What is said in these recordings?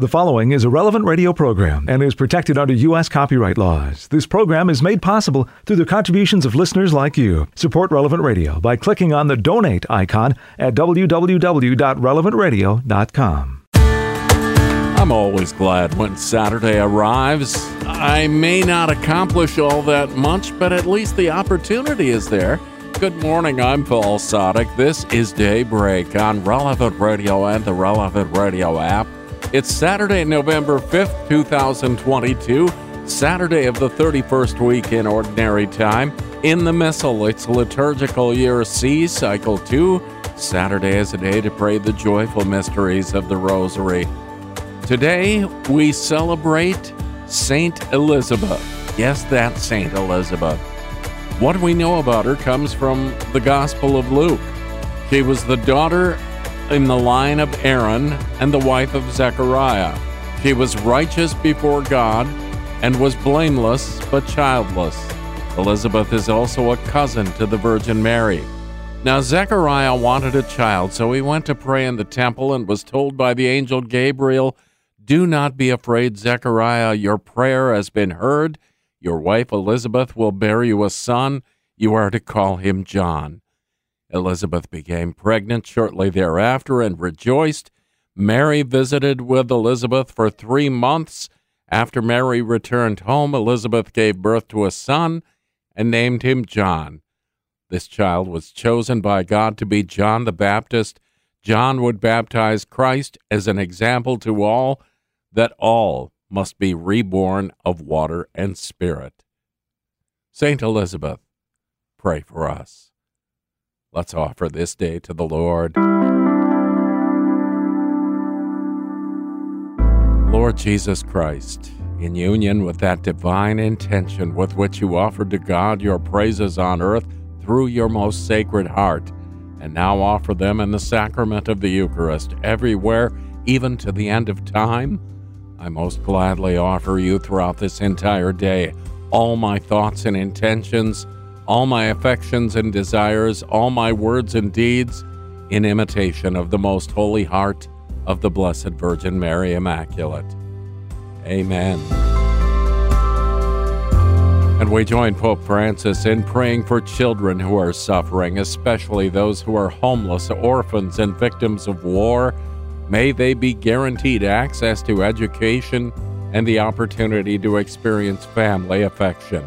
The following is a relevant radio program and is protected under U.S. copyright laws. This program is made possible through the contributions of listeners like you. Support Relevant Radio by clicking on the donate icon at www.relevantradio.com. I'm always glad when Saturday arrives. I may not accomplish all that much, but at least the opportunity is there. Good morning, I'm Paul Sadek. This is Daybreak on Relevant Radio and the Relevant Radio app. It's Saturday, November 5th, 2022, Saturday of the 31st week in Ordinary Time. In the Missal, it's liturgical year C, cycle 2. Saturday is a day to pray the joyful mysteries of the Rosary. Today, we celebrate Saint Elizabeth. Yes, that's Saint Elizabeth. What we know about her comes from the Gospel of Luke. She was the daughter in the line of Aaron and the wife of Zechariah. She was righteous before God and was blameless but childless. Elizabeth is also a cousin to the Virgin Mary. Now, Zechariah wanted a child, so he went to pray in the temple and was told by the angel Gabriel, Do not be afraid, Zechariah, your prayer has been heard. Your wife Elizabeth will bear you a son. You are to call him John. Elizabeth became pregnant shortly thereafter and rejoiced. Mary visited with Elizabeth for three months. After Mary returned home, Elizabeth gave birth to a son and named him John. This child was chosen by God to be John the Baptist. John would baptize Christ as an example to all that all must be reborn of water and spirit. Saint Elizabeth, pray for us. Let's offer this day to the Lord. Lord Jesus Christ, in union with that divine intention with which you offered to God your praises on earth through your most sacred heart, and now offer them in the sacrament of the Eucharist everywhere, even to the end of time, I most gladly offer you throughout this entire day all my thoughts and intentions all my affections and desires, all my words and deeds, in imitation of the most holy heart of the Blessed Virgin Mary Immaculate. Amen. And we join Pope Francis in praying for children who are suffering, especially those who are homeless, orphans, and victims of war. May they be guaranteed access to education and the opportunity to experience family affection.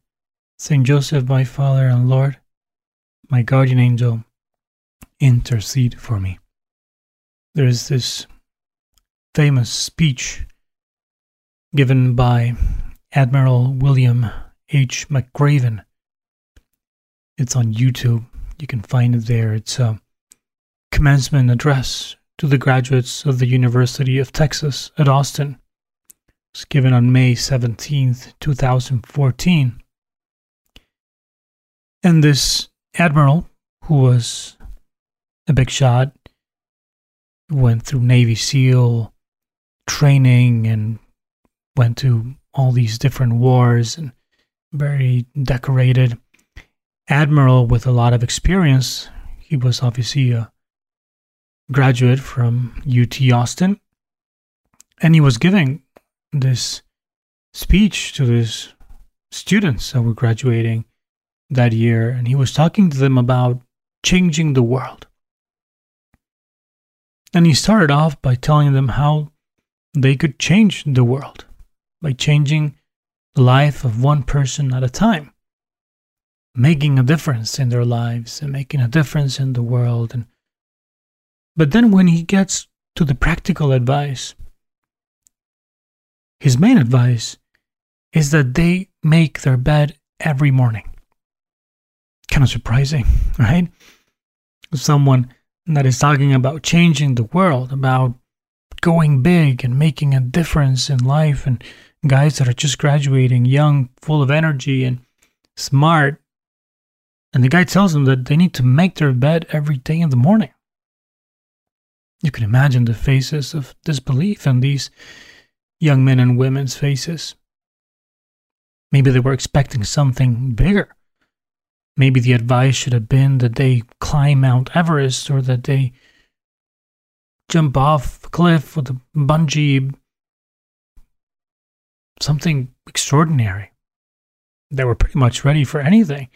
Saint Joseph, my Father and Lord, my guardian angel, intercede for me. There is this famous speech given by Admiral William H. McRaven. It's on YouTube. You can find it there. It's a commencement address to the graduates of the University of Texas at Austin. It's given on May 17th, 2014. And this admiral, who was a big shot, went through Navy SEAL training and went to all these different wars and very decorated admiral with a lot of experience. He was obviously a graduate from UT Austin. And he was giving this speech to his students that were graduating that year, and he was talking to them about changing the world. And he started off by telling them how they could change the world by changing the life of one person at a time, making a difference in their lives and making a difference in the world. And but then when he gets to the practical advice, his main advice is that they make their bed every morning kind of surprising, right? Someone that is talking about changing the world, about going big and making a difference in life, and guys that are just graduating, young, full of energy, and smart. And the guy tells them that they need to make their bed every day in the morning. You can imagine the faces of disbelief on these young men and women's faces. Maybe they were expecting something bigger. Maybe the advice should have been that they climb Mount Everest or that they jump off a cliff with a bungee. Something extraordinary. They were pretty much ready for anything.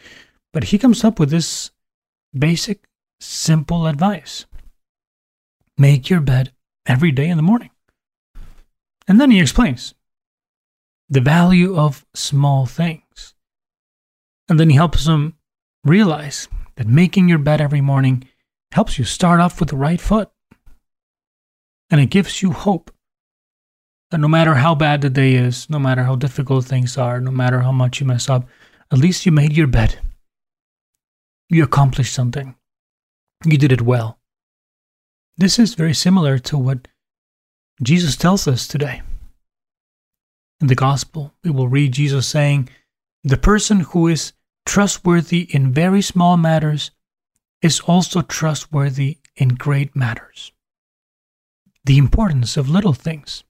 But he comes up with this basic, simple advice make your bed every day in the morning. And then he explains the value of small things. And then he helps them realize that making your bed every morning helps you start off with the right foot. And it gives you hope that no matter how bad the day is, no matter how difficult things are, no matter how much you mess up, at least you made your bed. You accomplished something. You did it well. This is very similar to what Jesus tells us today. In the Gospel, we will read Jesus saying, The person who is trustworthy in very small matters is also trustworthy in great matters. The importance of little things.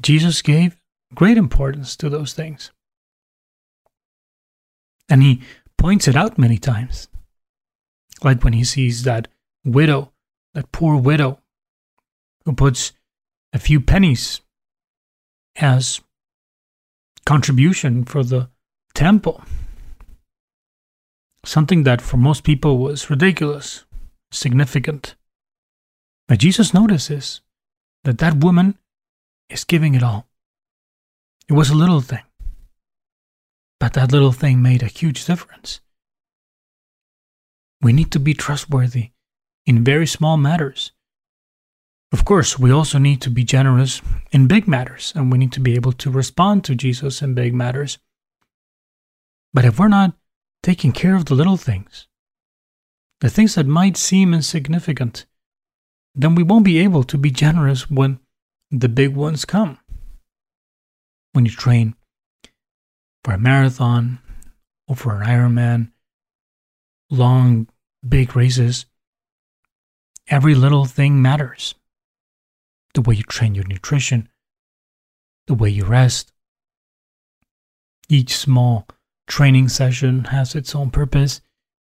Jesus gave great importance to those things. And he points it out many times. Like when he sees that widow, that poor widow, who puts a few pennies as contribution for the temple. Something that for most people was ridiculous, significant. But Jesus notices that that woman is giving it all. It was a little thing, but that little thing made a huge difference. We need to be trustworthy in very small matters. Of course, we also need to be generous in big matters, and we need to be able to respond to Jesus in big matters. But if we're not taking care of the little things, the things that might seem insignificant, then we won't be able to be generous when the big ones come. When you train for a marathon or for an Ironman, long, big races, every little thing matters. The way you train your nutrition, the way you rest, each small training session has its own purpose,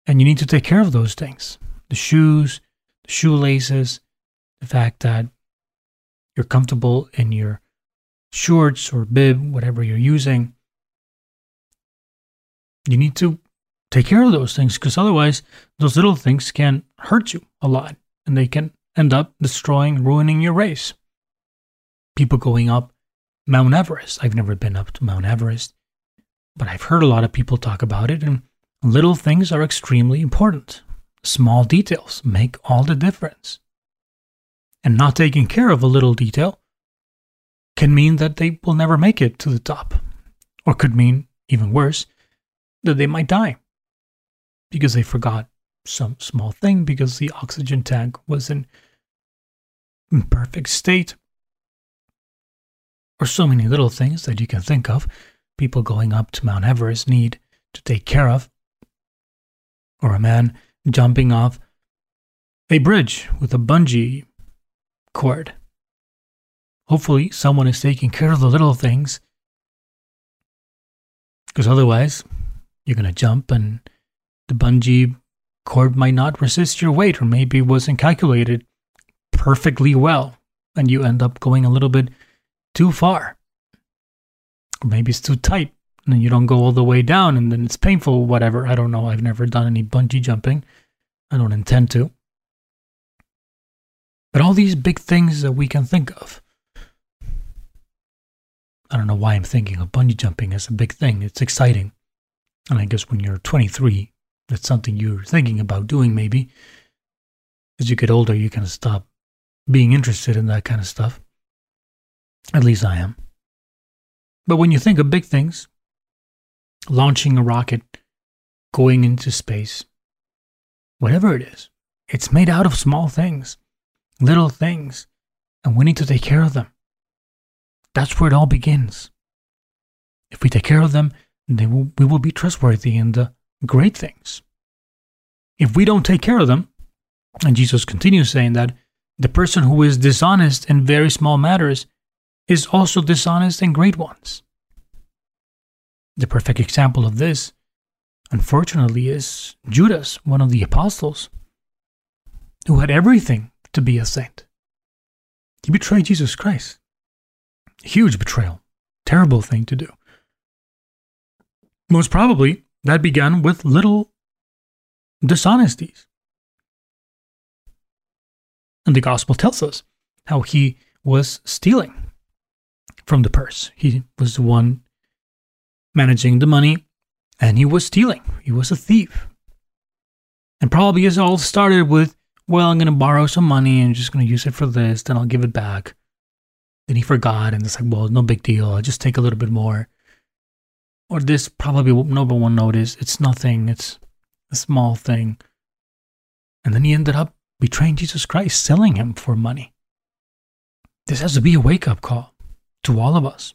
and you need to take care of those things the shoes, the shoelaces, the fact that you're comfortable in your shorts or bib, whatever you're using. You need to take care of those things because otherwise, those little things can hurt you a lot and they can end up destroying, ruining your race. People going up Mount Everest. I've never been up to Mount Everest but I've heard a lot of people talk about it, and little things are extremely important. Small details make all the difference. And not taking care of a little detail can mean that they will never make it to the top, or could mean, even worse, that they might die because they forgot some small thing because the oxygen tank was in perfect state, or so many little things that you can think of people going up to Mount Everest need to take care of, or a man jumping off a bridge with a bungee cord. Hopefully, someone is taking care of the little things, because otherwise, you're going to jump and the bungee cord might not resist your weight, or maybe it wasn't calculated perfectly well, and you end up going a little bit too far. Maybe it's too tight and you don't go all the way down and then it's painful, whatever. I don't know. I've never done any bungee jumping. I don't intend to. But all these big things that we can think of. I don't know why I'm thinking of bungee jumping as a big thing. It's exciting. And I guess when you're 23, that's something you're thinking about doing maybe. As you get older, you can stop being interested in that kind of stuff. At least I am. But when you think of big things, launching a rocket, going into space, whatever it is, It's made out of small things, little things, and we need to take care of them. That's where it all begins. If we take care of them, then we will be trustworthy in the great things. If we don't take care of them, and Jesus continues saying that the person who is dishonest in very small matters is also dishonest in great ones. The perfect example of this, unfortunately, is Judas, one of the apostles, who had everything to be a saint. He betrayed Jesus Christ. Huge betrayal. Terrible thing to do. Most probably, that began with little dishonesties. And the gospel tells us how he was stealing from the purse. He was the one managing the money and he was stealing. He was a thief. And probably it all started with, well, I'm going to borrow some money and just going to use it for this, then I'll give it back. Then he forgot and it's like, well, no big deal. I'll just take a little bit more. Or this probably no one will notice. It's nothing. It's a small thing. And then he ended up betraying Jesus Christ, selling him for money. This has to be a wake up call to all of us.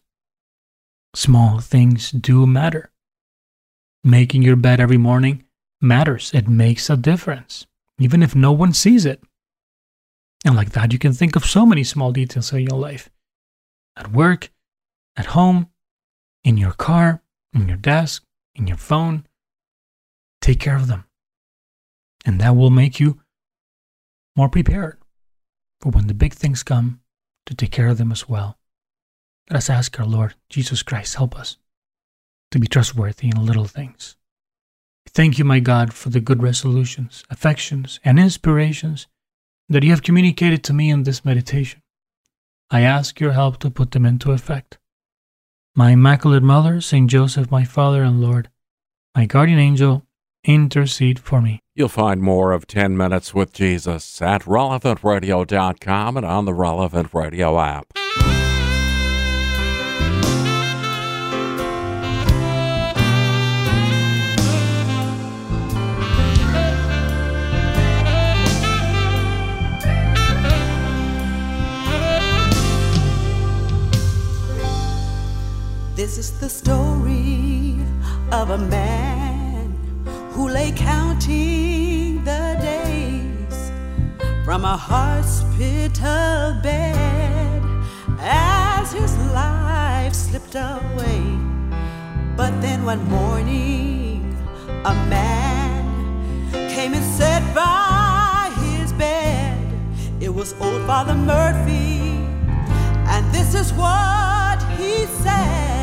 Small things do matter. Making your bed every morning matters, it makes a difference, even if no one sees it. And like that, you can think of so many small details in your life at work, at home, in your car, in your desk, in your phone. Take care of them. And that will make you more prepared for when the big things come to take care of them as well. Let us ask our Lord Jesus Christ, help us to be trustworthy in little things. Thank you, my God, for the good resolutions, affections, and inspirations that you have communicated to me in this meditation. I ask your help to put them into effect. My Immaculate Mother, Saint Joseph, my Father and Lord, my guardian angel, intercede for me. You'll find more of 10 Minutes with Jesus at relevantradio.com and on the Relevant Radio app. This is the story of a man who lay counting the days from a hospital bed as his life slipped away. But then one morning, a man came and sat by his bed. It was old Father Murphy, and this is what he said.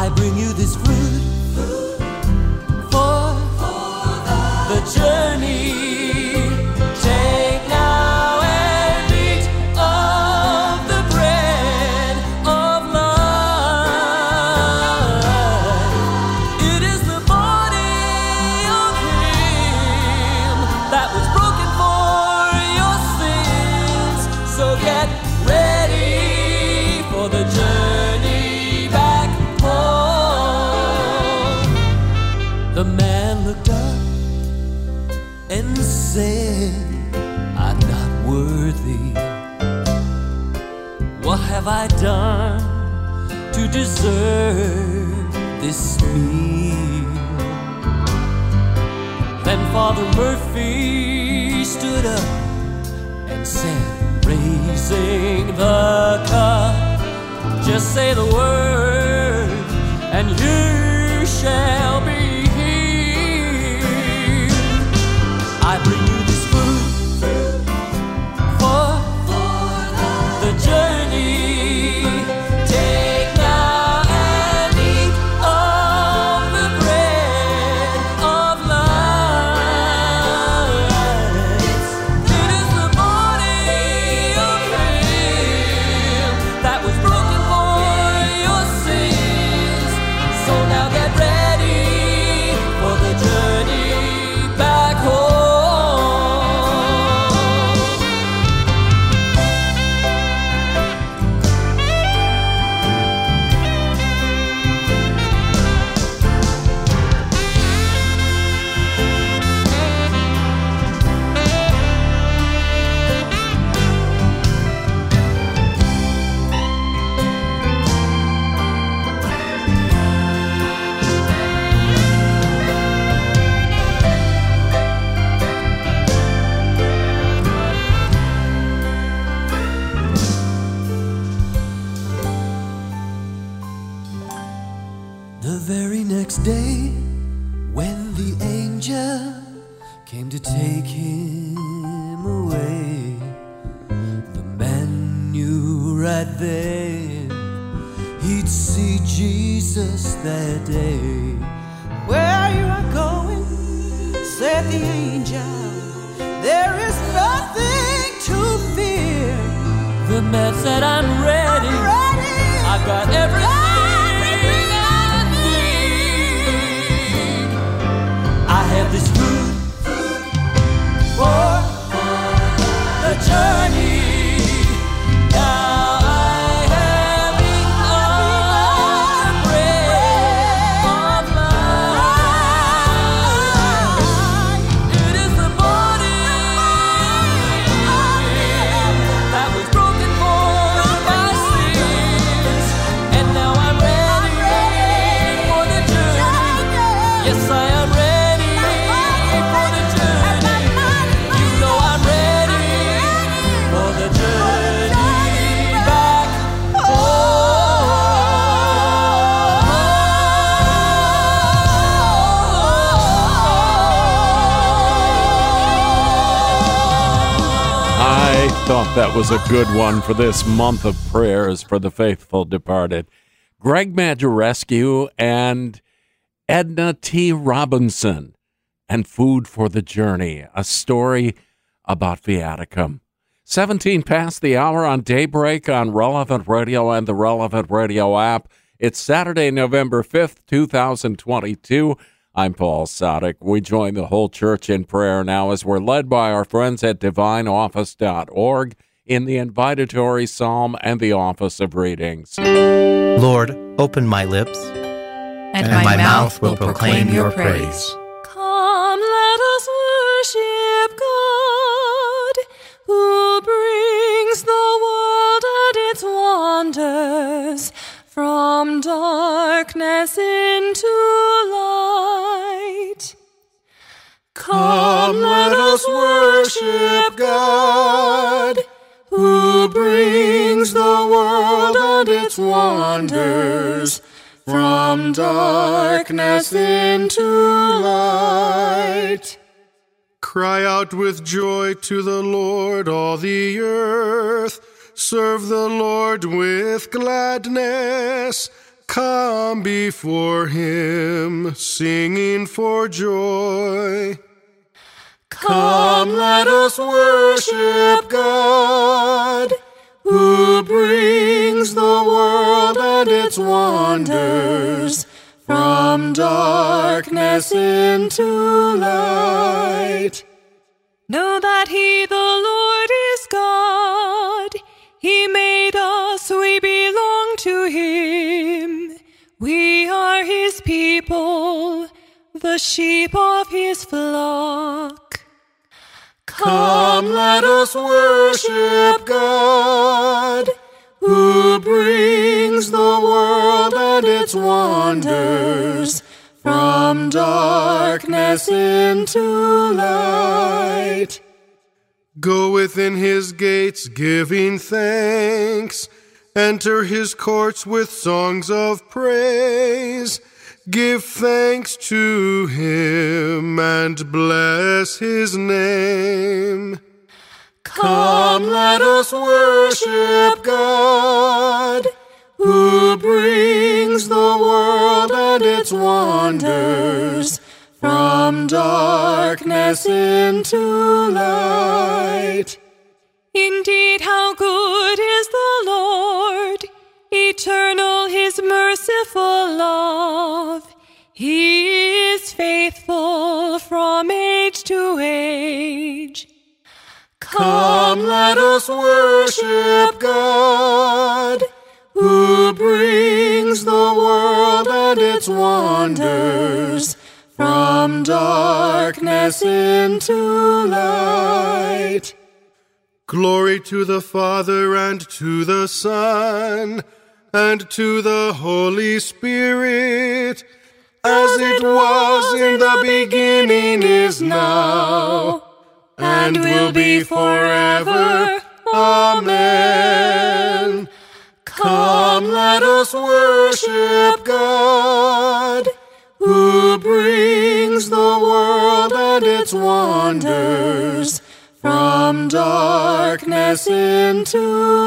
I bring you this fruit deserve this meal? Then Father Murphy stood up and said, raising the cup, just say the word, and you shall was a good one for this month of prayers for the faithful departed. Greg Majorescu and Edna T. Robinson and Food for the Journey, a story about Viaticum. 17 past the hour on Daybreak on Relevant Radio and the Relevant Radio app. It's Saturday, November 5th, 2022. I'm Paul Sadek. We join the whole church in prayer now as we're led by our friends at divineoffice.org in the invitatory psalm and the office of readings. Lord, open my lips, and, and my mouth will proclaim your praise. Come, let us worship God, who brings the world and its wonders from darkness into light. Come, let us worship God, who brings the world and its wonders from darkness into light. Cry out with joy to the Lord, all the earth. Serve the Lord with gladness. Come before him, singing for joy. Come, let us worship God, who brings the world and its wonders from darkness into light. Know that He, the Lord, is God. He made us, we belong to Him. We are His people, the sheep of His flock. Come, let us worship God, who brings the world and its wonders from darkness into light. Go within his gates, giving thanks. Enter his courts with songs of praise. Give thanks to him and bless his name. Come, let us worship God, who brings the world and its wonders from darkness into light. Indeed, how good is the Lord, eternal his merciful love. He is faithful from age to age. Come, let us worship God, who brings the world and its wonders from darkness into light. Glory to the Father and to the Son and to the Holy Spirit, as it was in the beginning, is now, and will be forever. Amen. Come, let us worship God, who brings the world and its wonders from darkness into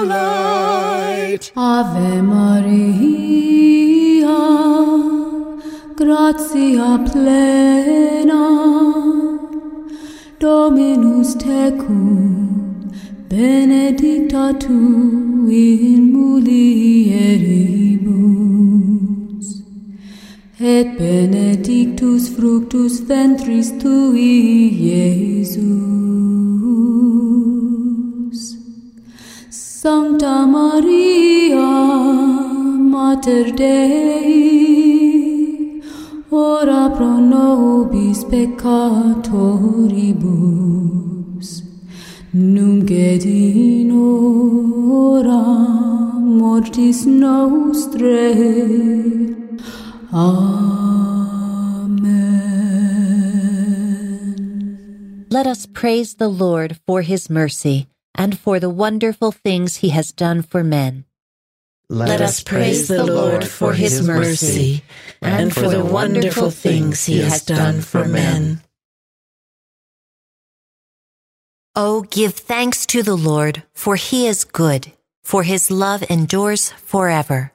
light. Ave Maria, gratia plena, Dominus tecum, benedicta tu in mulieribus, et benedictus fructus ventris tui, Iesus. Sancta Maria, Mater Dei, ora pro nobis peccatoribus, nunc et in hora mortis nostrae. Amen. Let us praise the Lord for his mercy and for the wonderful things he has done for men. Let us praise the Lord for his mercy and for the wonderful things he has done for men. Oh, give thanks to the Lord, for he is good, for his love endures forever.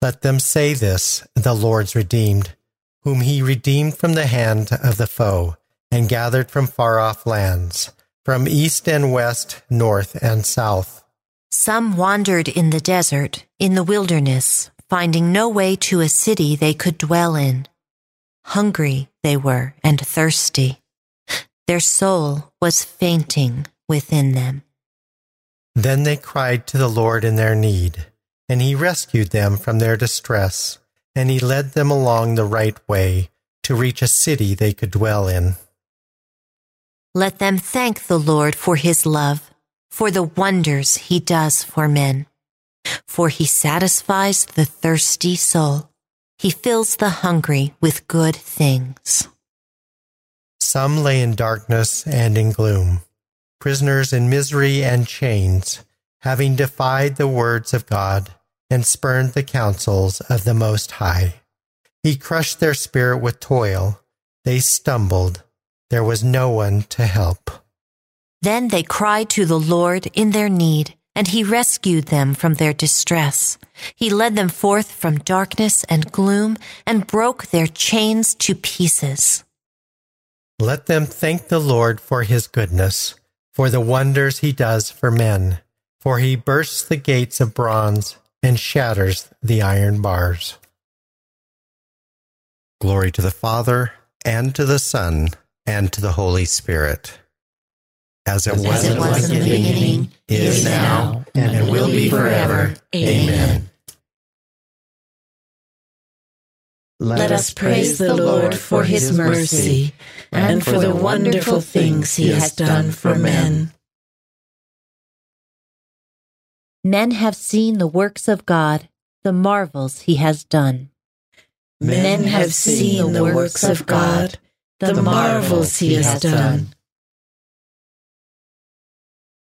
Let them say this, the Lord's redeemed, whom he redeemed from the hand of the foe, and gathered from far off lands, from east and west, north and south. Some wandered in the desert, in the wilderness, finding no way to a city they could dwell in. Hungry they were and thirsty. Their soul was fainting within them. Then they cried to the Lord in their need, and he rescued them from their distress, and he led them along the right way to reach a city they could dwell in. Let them thank the Lord for his love, for the wonders he does for men. For he satisfies the thirsty soul. He fills the hungry with good things. Some lay in darkness and in gloom, prisoners in misery and chains, having defied the words of God and spurned the counsels of the Most High. He crushed their spirit with toil. They stumbled. There was no one to help. Then they cried to the Lord in their need, and he rescued them from their distress. He led them forth from darkness and gloom and broke their chains to pieces. Let them thank the Lord for his goodness, for the wonders he does for men, for he bursts the gates of bronze and shatters the iron bars. Glory to the Father, and to the Son, and to the Holy Spirit. As it was, As it was in the beginning, is now, and will be forever. Amen. Let us praise the Lord for his mercy and for the wonderful things he has done for men. Men have seen the works of God, the marvels he has done. Men have seen the works of God, the marvels he has done.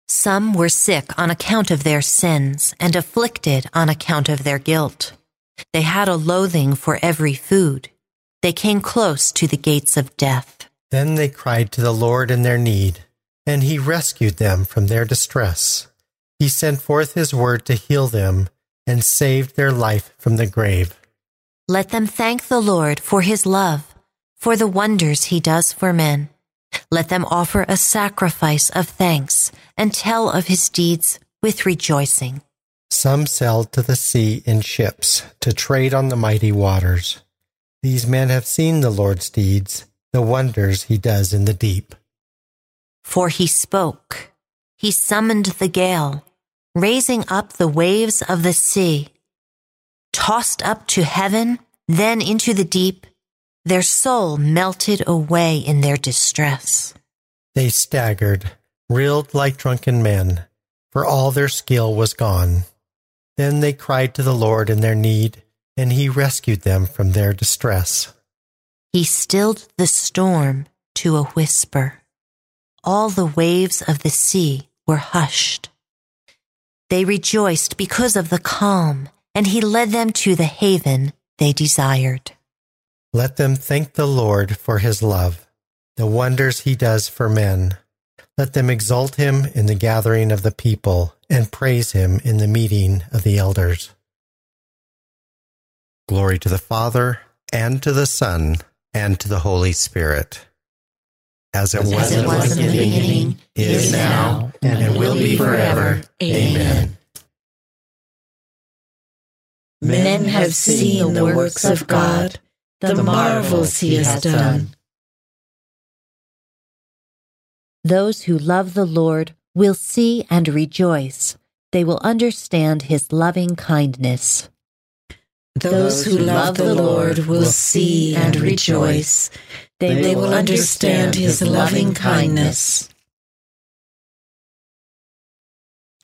Some were sick on account of their sins and afflicted on account of their guilt. They had a loathing for every food. They came close to the gates of death. Then they cried to the Lord in their need, and he rescued them from their distress. He sent forth his word to heal them and saved their life from the grave. Let them thank the Lord for his love, for the wonders he does for men. Let them offer a sacrifice of thanks and tell of his deeds with rejoicing. Some sailed to the sea in ships to trade on the mighty waters. These men have seen the Lord's deeds, the wonders he does in the deep. For he spoke, he summoned the gale, raising up the waves of the sea. Tossed up to heaven, then into the deep, their soul melted away in their distress. They staggered, reeled like drunken men, for all their skill was gone. Then they cried to the Lord in their need, and he rescued them from their distress. He stilled the storm to a whisper. All the waves of the sea were hushed. They rejoiced because of the calm, and he led them to the haven they desired. Let them thank the Lord for his love, the wonders he does for men. Let them exalt him in the gathering of the people and praise him in the meeting of the elders. Glory to the Father, and to the Son, and to the Holy Spirit. As it, As was, it was in the beginning, is is now, and, and will be forever. Amen. Men have seen the works of God, the marvels he has done. Those who love the Lord will see and rejoice. They will understand his loving kindness. Those who love the Lord will see and rejoice. They, they will understand his loving kindness.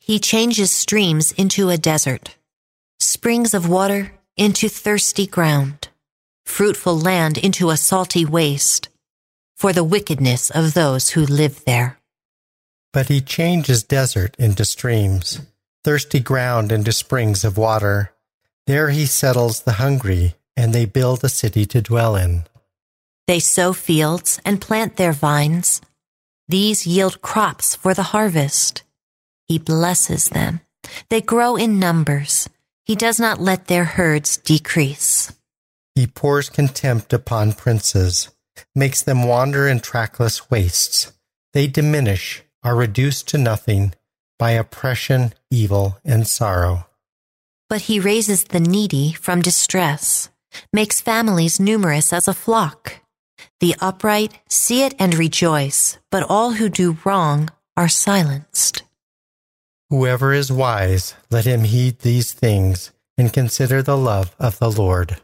He changes streams into a desert, springs of water into thirsty ground, fruitful land into a salty waste, for the wickedness of those who live there. But he changes desert into streams, thirsty ground into springs of water. There he settles the hungry, and they build a city to dwell in. They sow fields and plant their vines. These yield crops for the harvest. He blesses them. They grow in numbers. He does not let their herds decrease. He pours contempt upon princes, makes them wander in trackless wastes. They diminish, are reduced to nothing by oppression, evil, and sorrow. But he raises the needy from distress, makes families numerous as a flock. The upright see it and rejoice, but all who do wrong are silenced. Whoever is wise, let him heed these things and consider the love of the Lord.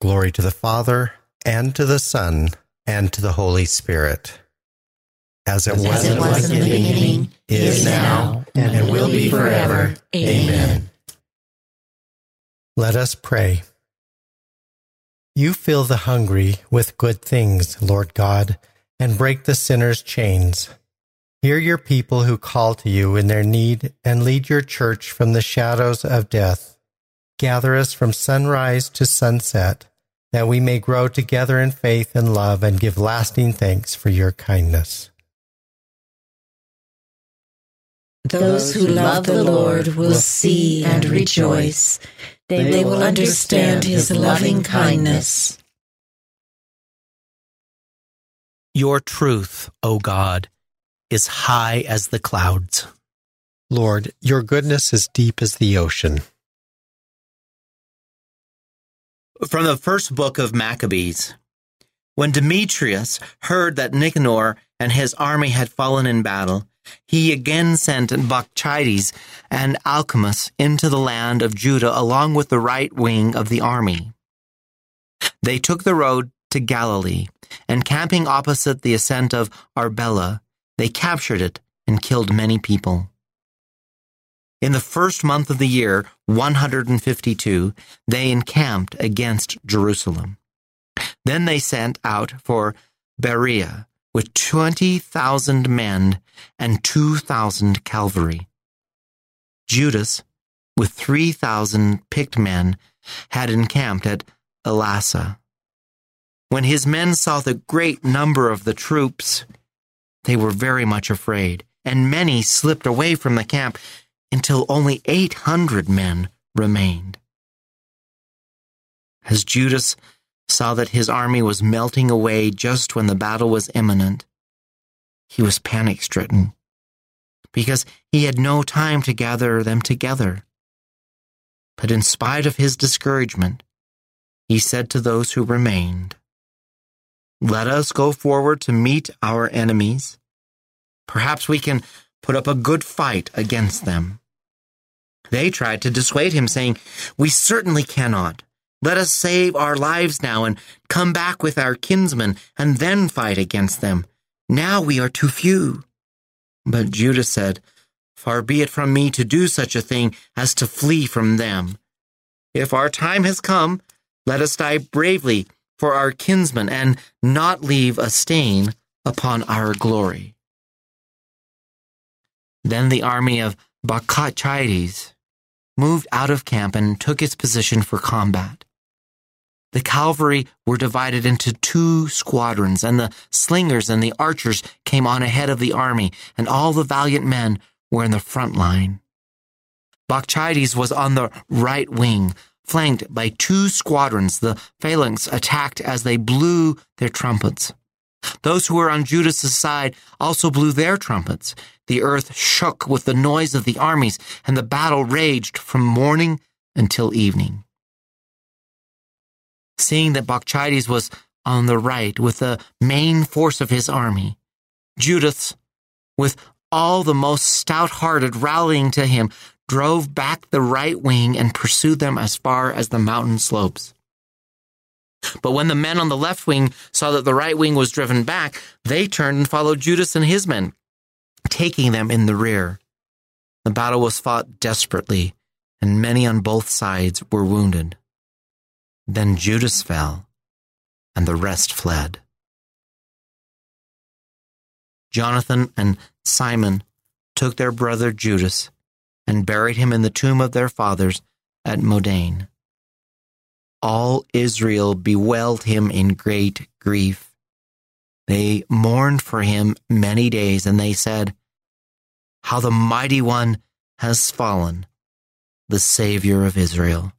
Glory to the Father, and to the Son, and to the Holy Spirit. As it was, As it was in the beginning, is now, and will be forever. Amen. Let us pray. You fill the hungry with good things, Lord God, and break the sinner's chains. Hear your people who call to you in their need and lead your church from the shadows of death. Gather us from sunrise to sunset, that we may grow together in faith and love and give lasting thanks for your kindness. Those who love the Lord will see and rejoice. They, they will understand his loving kindness. Your truth, O God, is high as the clouds. Lord, your goodness is deep as the ocean. From the first book of Maccabees. When Demetrius heard that Nicanor and his army had fallen in battle, he again sent Bacchides and Alcimus into the land of Judah along with the right wing of the army. They took the road to Galilee, and camping opposite the ascent of Arbela, they captured it and killed many people. In the first month of the year, 152, they encamped against Jerusalem. Then they sent out for Berea with 20,000 men and 2,000 cavalry. Judas, with 3,000 picked men, had encamped at Elasa. When his men saw the great number of the troops, they were very much afraid, and many slipped away from the camp until only 800 men remained. As Judas saw that his army was melting away just when the battle was imminent, he was panic stricken because he had no time to gather them together. But in spite of his discouragement, he said to those who remained, Let us go forward to meet our enemies. Perhaps we can put up a good fight against them. They tried to dissuade him, saying, We certainly cannot. Let us save our lives now and come back with our kinsmen and then fight against them. Now we are too few. But Judah said, Far be it from me to do such a thing as to flee from them. If our time has come, let us die bravely for our kinsmen and not leave a stain upon our glory. Then the army of Bacchides moved out of camp and took its position for combat. The cavalry were divided into two squadrons, and the slingers and the archers came on ahead of the army, and all the valiant men were in the front line. Bacchides was on the right wing, flanked by two squadrons. The phalanx attacked as they blew their trumpets. Those who were on Judas's side also blew their trumpets. The earth shook with the noise of the armies, and the battle raged from morning until evening. Seeing that Bacchides was on the right with the main force of his army, Judas, with all the most stout hearted rallying to him, drove back the right wing and pursued them as far as the mountain slopes. But when the men on the left wing saw that the right wing was driven back, they turned and followed Judas and his men, taking them in the rear. The battle was fought desperately, and many on both sides were wounded. Then Judas fell, and the rest fled. Jonathan and Simon took their brother Judas and buried him in the tomb of their fathers at Modein. All Israel bewailed him in great grief. They mourned for him many days, and they said, How the mighty one has fallen, the Savior of Israel.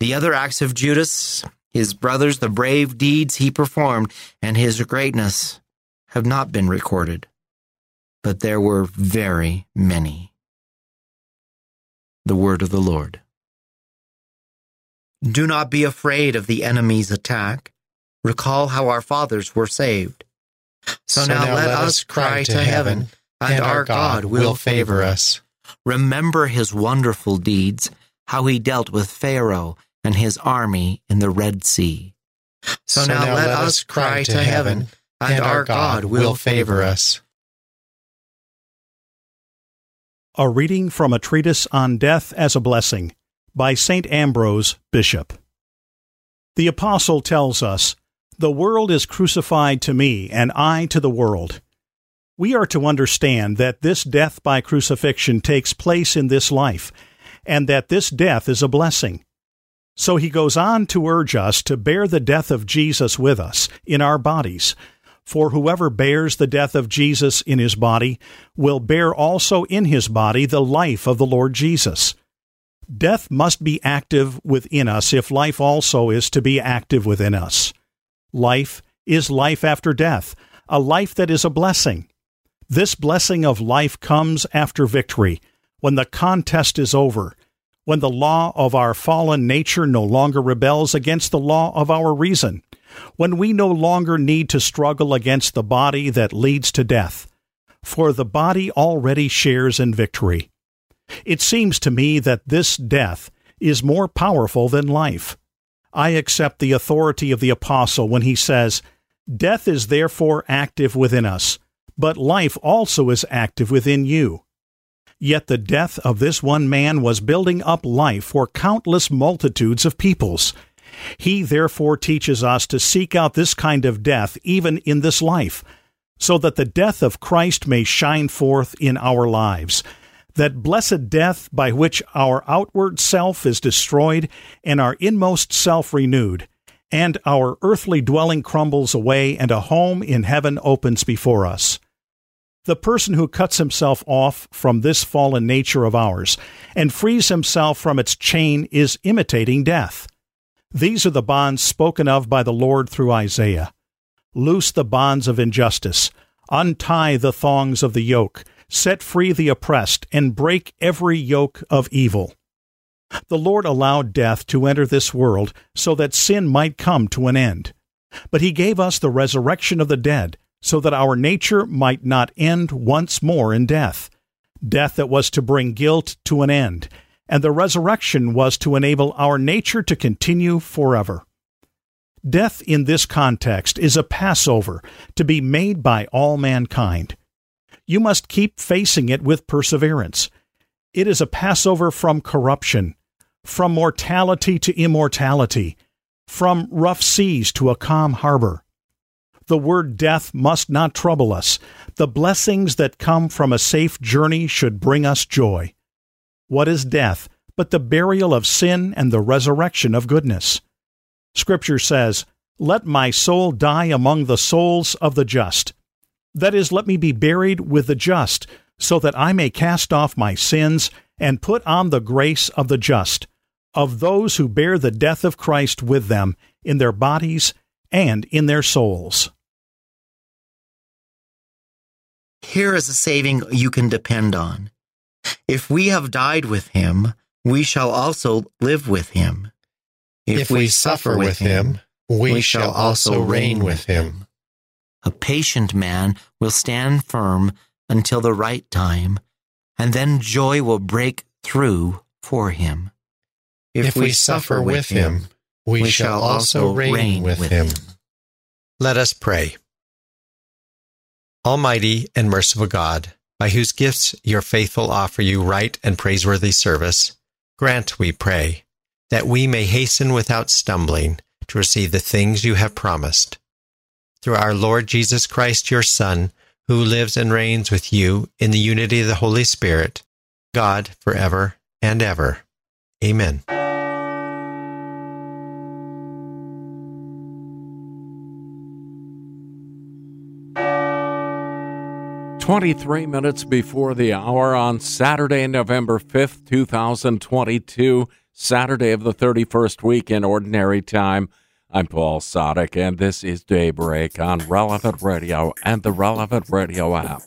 The other acts of Judas, his brothers, the brave deeds he performed, and his greatness have not been recorded, but there were very many. The word of the Lord. Do not be afraid of the enemy's attack. Recall how our fathers were saved. So, now, let us cry to heaven, and our God will favor us. Remember his wonderful deeds, how he dealt with Pharaoh and his army in the Red Sea. So, now, let us cry to heaven, and our God will favor us. A reading from a treatise on death as a blessing by St. Ambrose, Bishop. The Apostle tells us, The world is crucified to me, and I to the world. We are to understand that this death by crucifixion takes place in this life, and that this death is a blessing. So he goes on to urge us to bear the death of Jesus with us in our bodies. For whoever bears the death of Jesus in his body will bear also in his body the life of the Lord Jesus. Death must be active within us if life also is to be active within us. Life is life after death, a life that is a blessing. This blessing of life comes after victory, when the contest is over, when the law of our fallen nature no longer rebels against the law of our reason, when we no longer need to struggle against the body that leads to death, for the body already shares in victory. It seems to me that this death is more powerful than life. I accept the authority of the apostle when he says, Death is therefore active within us, but life also is active within you. Yet the death of this one man was building up life for countless multitudes of peoples. He therefore teaches us to seek out this kind of death even in this life, so that the death of Christ may shine forth in our lives, that blessed death by which our outward self is destroyed and our inmost self renewed, and our earthly dwelling crumbles away and a home in heaven opens before us. The person who cuts himself off from this fallen nature of ours and frees himself from its chain is imitating death. These are the bonds spoken of by the Lord through Isaiah. Loose the bonds of injustice, untie the thongs of the yoke, set free the oppressed, and break every yoke of evil. The Lord allowed death to enter this world so that sin might come to an end. But He gave us the resurrection of the dead so that our nature might not end once more in death. Death that was to bring guilt to an end, and the resurrection was to enable our nature to continue forever. Death in this context is a Passover to be made by all mankind you must keep facing it with perseverance. It is a Passover from corruption, from mortality to immortality, from rough seas to a calm harbor. The word death must not trouble us. The blessings that come from a safe journey should bring us joy. What is death but the burial of sin and the resurrection of goodness? Scripture says, Let my soul die among the souls of the just. That is, let me be buried with the just, so that I may cast off my sins and put on the grace of the just, of those who bear the death of Christ with them in their bodies and in their souls. Here is a saving you can depend on. If we have died with him, we shall also live with him. If we suffer with him, we shall also reign with him. A patient man will stand firm until the right time, and then joy will break through for him. If we suffer with him, we shall also reign with him. Let us pray. Almighty and merciful God, by whose gifts your faithful offer you right and praiseworthy service, grant, we pray, that we may hasten without stumbling to receive the things you have promised. Through our Lord Jesus Christ, your Son, who lives and reigns with you in the unity of the Holy Spirit, God, forever and ever. Amen. 23 minutes before the hour on Saturday, November 5th, 2022, Saturday of the 31st week in Ordinary Time. I'm Paul Sadek, and this is Daybreak on Relevant Radio and the Relevant Radio app.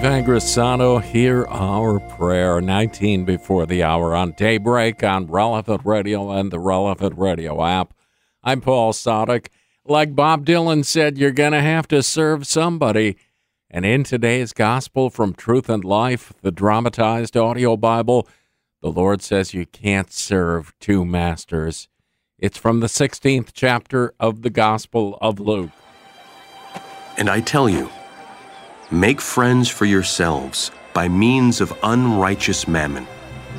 Steve Angrisano, hear our prayer. 19 before the hour on Daybreak on Relevant Radio and the Relevant Radio app. I'm Paul Sadek. Like Bob Dylan said, you're going to have to serve somebody. And in today's Gospel from Truth and Life, the dramatized audio Bible, the Lord says you can't serve two masters. It's from the 16th chapter of the Gospel of Luke. And I tell you, make friends for yourselves by means of unrighteous mammon,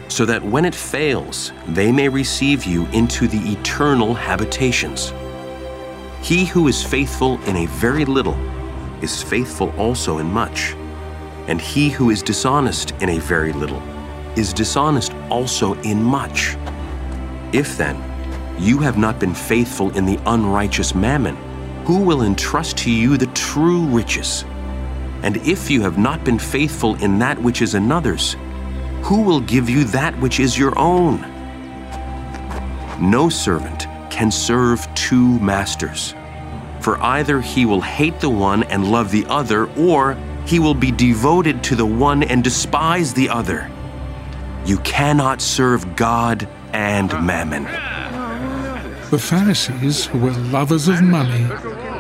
so that when it fails, they may receive you into the eternal habitations. He who is faithful in a very little is faithful also in much, and he who is dishonest in a very little is dishonest also in much. If then you have not been faithful in the unrighteous mammon, who will entrust to you the true riches? And if you have not been faithful in that which is another's, who will give you that which is your own? No servant can serve two masters, for either he will hate the one and love the other, or he will be devoted to the one and despise the other. You cannot serve God and mammon. The Pharisees, who were lovers of money,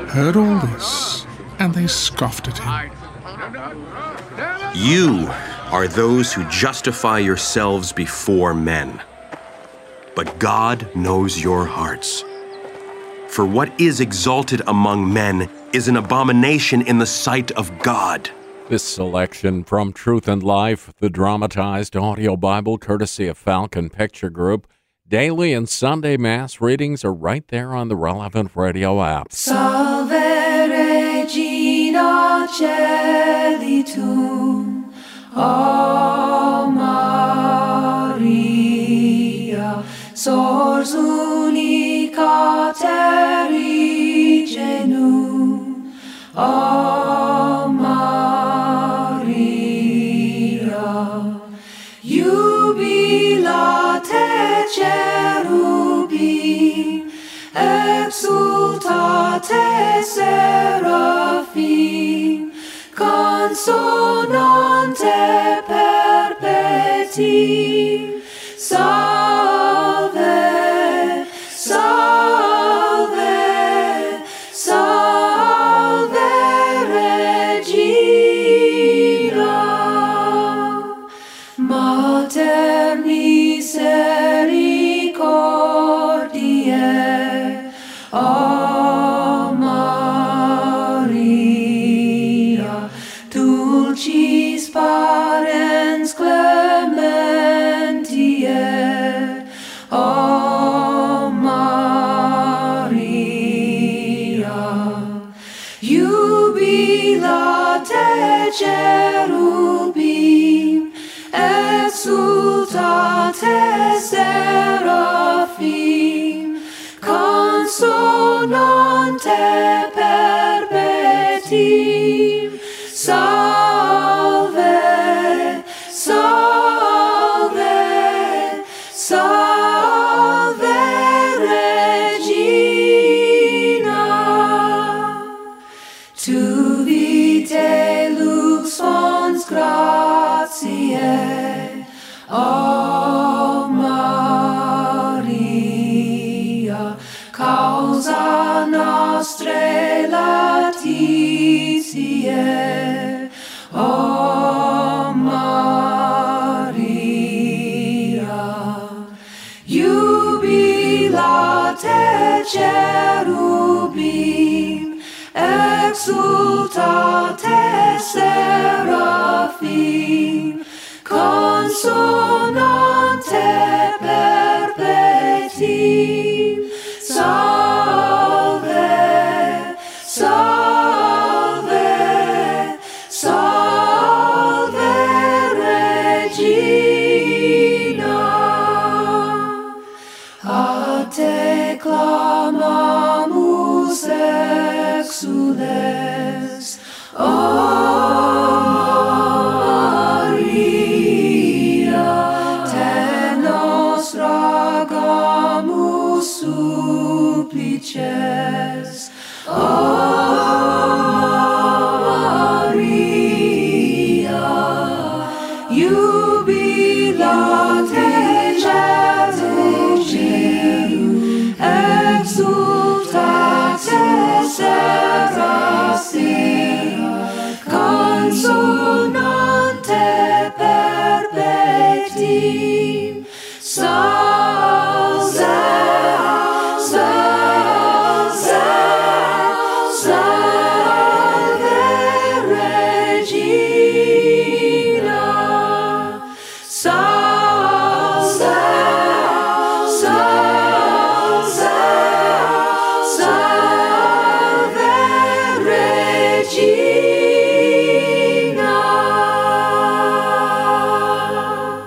heard all this, and they scoffed at him. You are those who justify yourselves before men. But God knows your hearts. For what is exalted among men is an abomination in the sight of God. This selection from Truth and Life, the dramatized audio Bible courtesy of Falcon Picture Group. Daily and Sunday Mass readings are right there on the relevant radio app. Salve Regina Celi tu, O consonante perpetuum,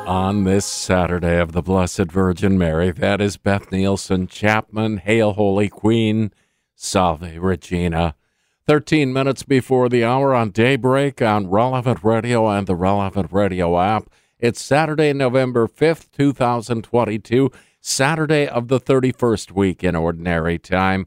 On this Saturday of the Blessed Virgin Mary, that is Beth Nielsen Chapman, Hail Holy Queen, Salve Regina. 13 minutes before the hour on Daybreak on Relevant Radio and the Relevant Radio app. It's Saturday, November 5th, 2022, Saturday of the 31st week in Ordinary Time.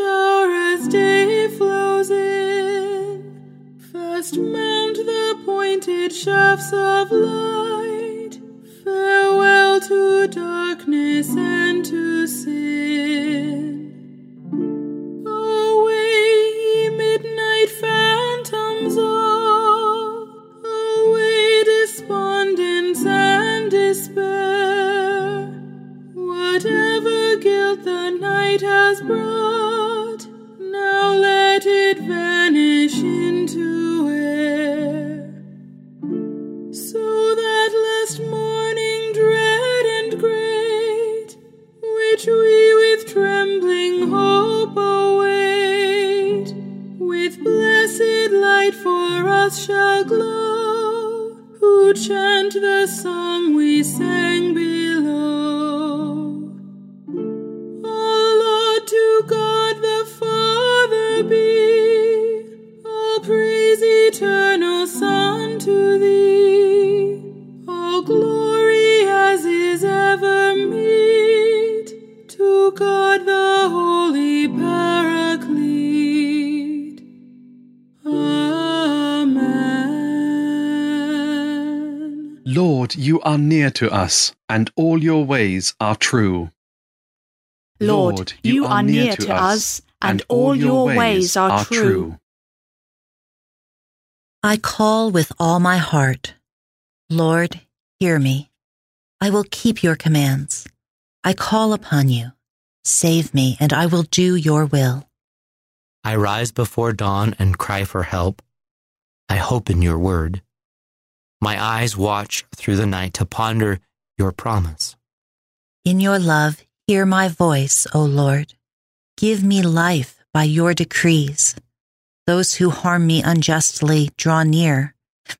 Shower as day flows in. Fast mount the pointed shafts of light. Farewell to darkness and to sin. Away, ye midnight phantoms all. Away, despondence and despair. Whatever guilt the night has brought, shall glow, who chant the song we sang to us, and all your ways are true. Lord, you are near to us, and all your ways are true. I call with all my heart. Lord, hear me. I will keep your commands. I call upon you. Save me, and I will do your will. I rise before dawn and cry for help. I hope in your word. My eyes watch through the night to ponder your promise. In your love, hear my voice, O Lord. Give me life by your decrees. Those who harm me unjustly draw near.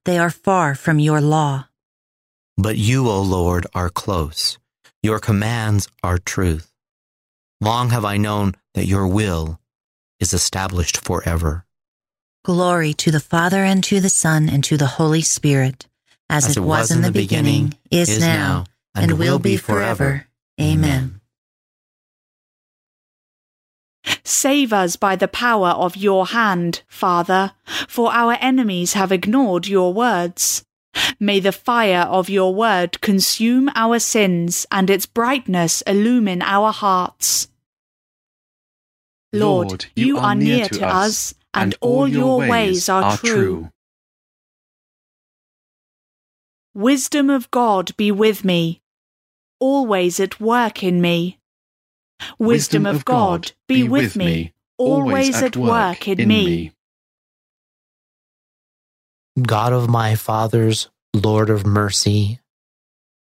They are far from your law. But you, O Lord, are close. Your commands are truth. Long have I known that your will is established forever. Glory to the Father and to the Son and to the Holy Spirit, as, it was in the beginning, is, now, and will be forever. Amen. Save us by the power of your hand, Father, for our enemies have ignored your words. May the fire of your word consume our sins and its brightness illumine our hearts. Lord, you are near to us, and all your ways are true. Wisdom of God be with me, always at work in me. Wisdom of God be with me, always at work in me. God of my fathers, Lord of mercy,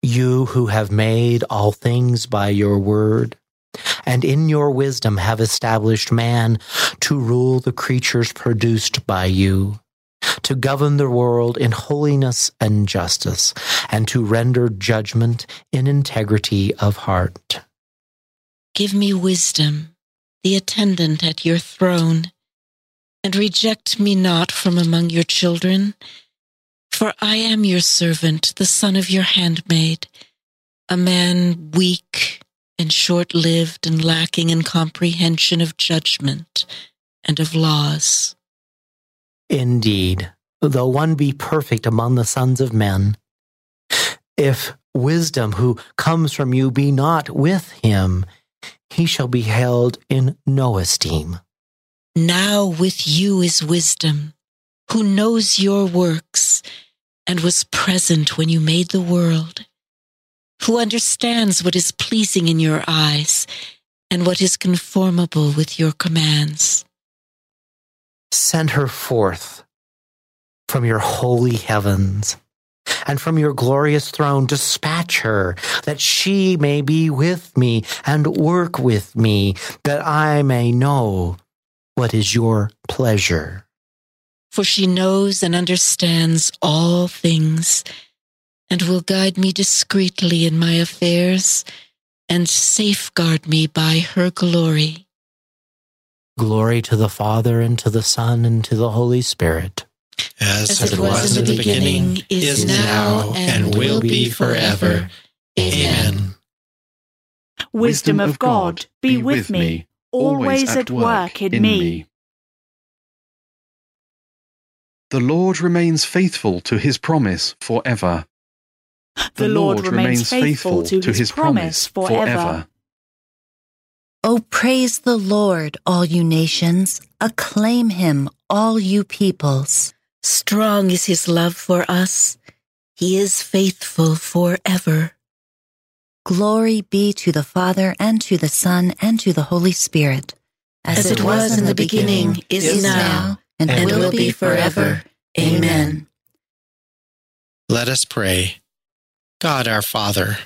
you who have made all things by your word, and in your wisdom have established man to rule the creatures produced by you, to govern the world in holiness and justice, and to render judgment in integrity of heart. Give me wisdom, the attendant at your throne, and reject me not from among your children. For I am your servant, the son of your handmaid. a man weak and short lived and lacking in comprehension of judgment and of laws. Indeed, though one be perfect among the sons of men, if wisdom who comes from you be not with him, he shall be held in no esteem. Now with you is wisdom, who knows your works and was present when you made the world, who understands what is pleasing in your eyes and what is conformable with your commands. Send her forth from your holy heavens and from your glorious throne dispatch her that she may be with me and work with me that I may know what is your pleasure. For she knows and understands all things and will guide me discreetly in my affairs and safeguard me by her glory. Glory to the Father and to the Son and to the Holy Spirit. As, it was in the beginning, is now, and will be forever. Amen. Wisdom of God, be with me, always at work in me. The Lord remains faithful to his promise forever. The Lord remains faithful to his promise forever. Oh, praise the Lord, all you nations. Acclaim him, all you peoples. Strong is his love for us. He is faithful forever. Glory be to the Father, and to the Son, and to the Holy Spirit. As, it was in the beginning, is now, and, will be forever. Amen. Let us pray. God our Father,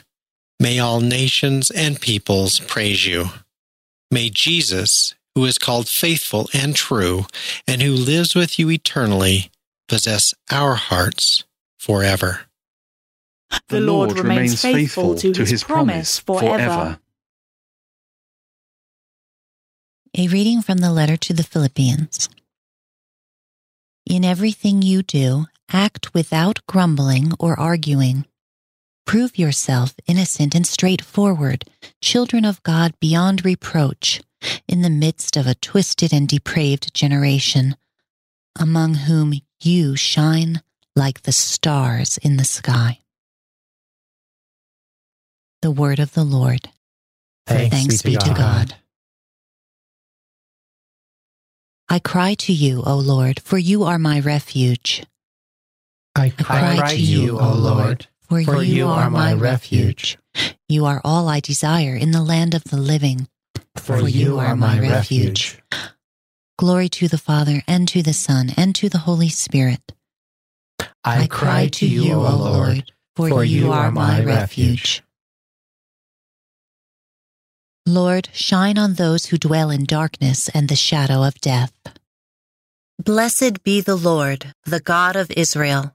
may all nations and peoples praise you. May Jesus, who is called faithful and true, and who lives with you eternally, possess our hearts forever. The Lord remains faithful to his promise forever. A reading from the letter to the Philippians. In everything you do, act without grumbling or arguing. Prove yourself innocent and straightforward, children of God beyond reproach, in the midst of a twisted and depraved generation, among whom you shine like the stars in the sky. The word of the Lord. Thanks, be to God. I cry to you, O Lord, for you are my refuge. I cry to you, O Lord, for, you, are my refuge. You are all I desire in the land of the living, For you are my refuge. Glory to the Father, and to the Son, and to the Holy Spirit. I cry to you, O Lord, for you are my refuge. Lord, shine on those who dwell in darkness and the shadow of death. Blessed be the Lord, the God of Israel.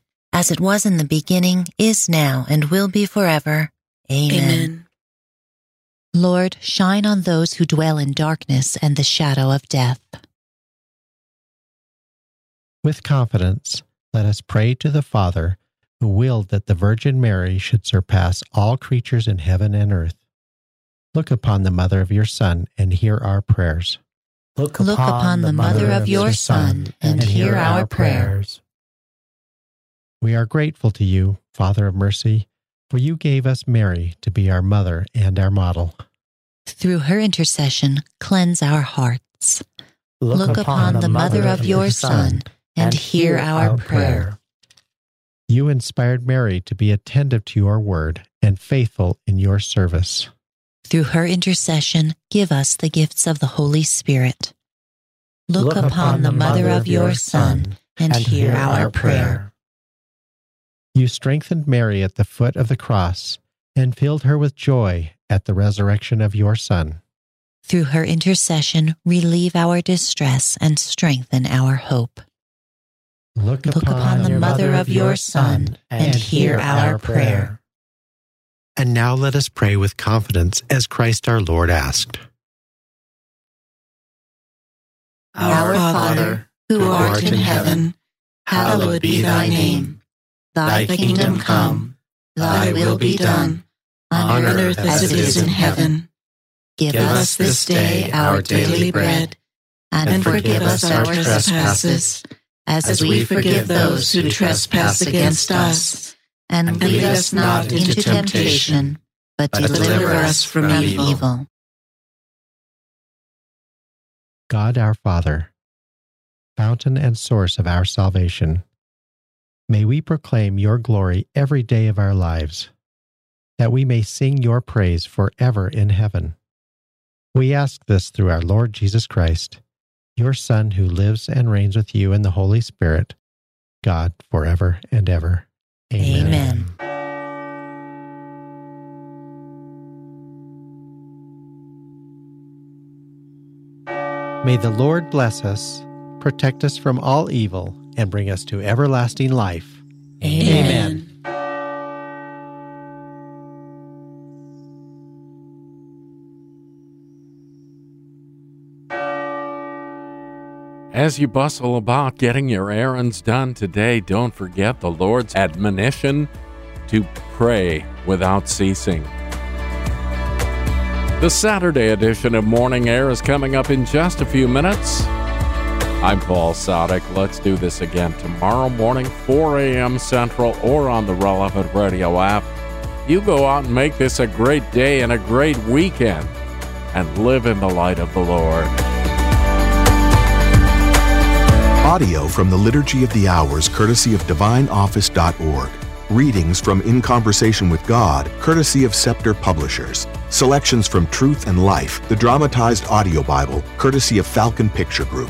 As it was in the beginning, is now, and will be forever. Amen. Amen. Lord, shine on those who dwell in darkness and the shadow of death. With confidence, let us pray to the Father who willed that the Virgin Mary should surpass all creatures in heaven and earth. Look upon the mother of your Son and hear our prayers. Look Look upon the mother of your Son and hear our prayer. We are grateful to you, Father of mercy, for you gave us Mary to be our mother and our model. Through her intercession, cleanse our hearts. Look, upon the mother of your Son and hear our prayer. You inspired Mary to be attentive to your word and faithful in your service. Through her intercession, give us the gifts of the Holy Spirit. Look, upon the mother of your Son and hear our prayer. You strengthened Mary at the foot of the cross and filled her with joy at the resurrection of your Son. Through her intercession, relieve our distress and strengthen our hope. Look, Look upon the mother of your Son and hear our prayer. And now let us pray with confidence as Christ our Lord asked. Our Father, who art in heaven, hallowed be thy name. Thy kingdom come, thy will be done, on earth as it is in heaven. Give Give us this day our daily bread, and forgive us our trespasses, as we forgive those who trespass against us. And lead us not into temptation, but deliver us from evil. God our Father, fountain and source of our salvation, may we proclaim your glory every day of our lives, that we may sing your praise forever in heaven. We ask this through our Lord Jesus Christ, your Son, who lives and reigns with you in the Holy Spirit, God forever and ever. Amen. Amen. May the Lord bless us, protect us from all evil, and bring us to everlasting life. Amen. As you bustle about getting your errands done today, don't forget the Lord's admonition to pray without ceasing. The Saturday edition of Morning Air is coming up in just a few minutes. I'm Paul Sadek. Let's do this again tomorrow morning, 4 a.m. Central, or on the relevant radio app. You go out and make this a great day and a great weekend, and live in the light of the Lord. Audio from the Liturgy of the Hours, courtesy of DivineOffice.org. Readings from In Conversation with God, courtesy of Scepter Publishers. Selections from Truth and Life, the dramatized audio Bible, courtesy of Falcon Picture Group.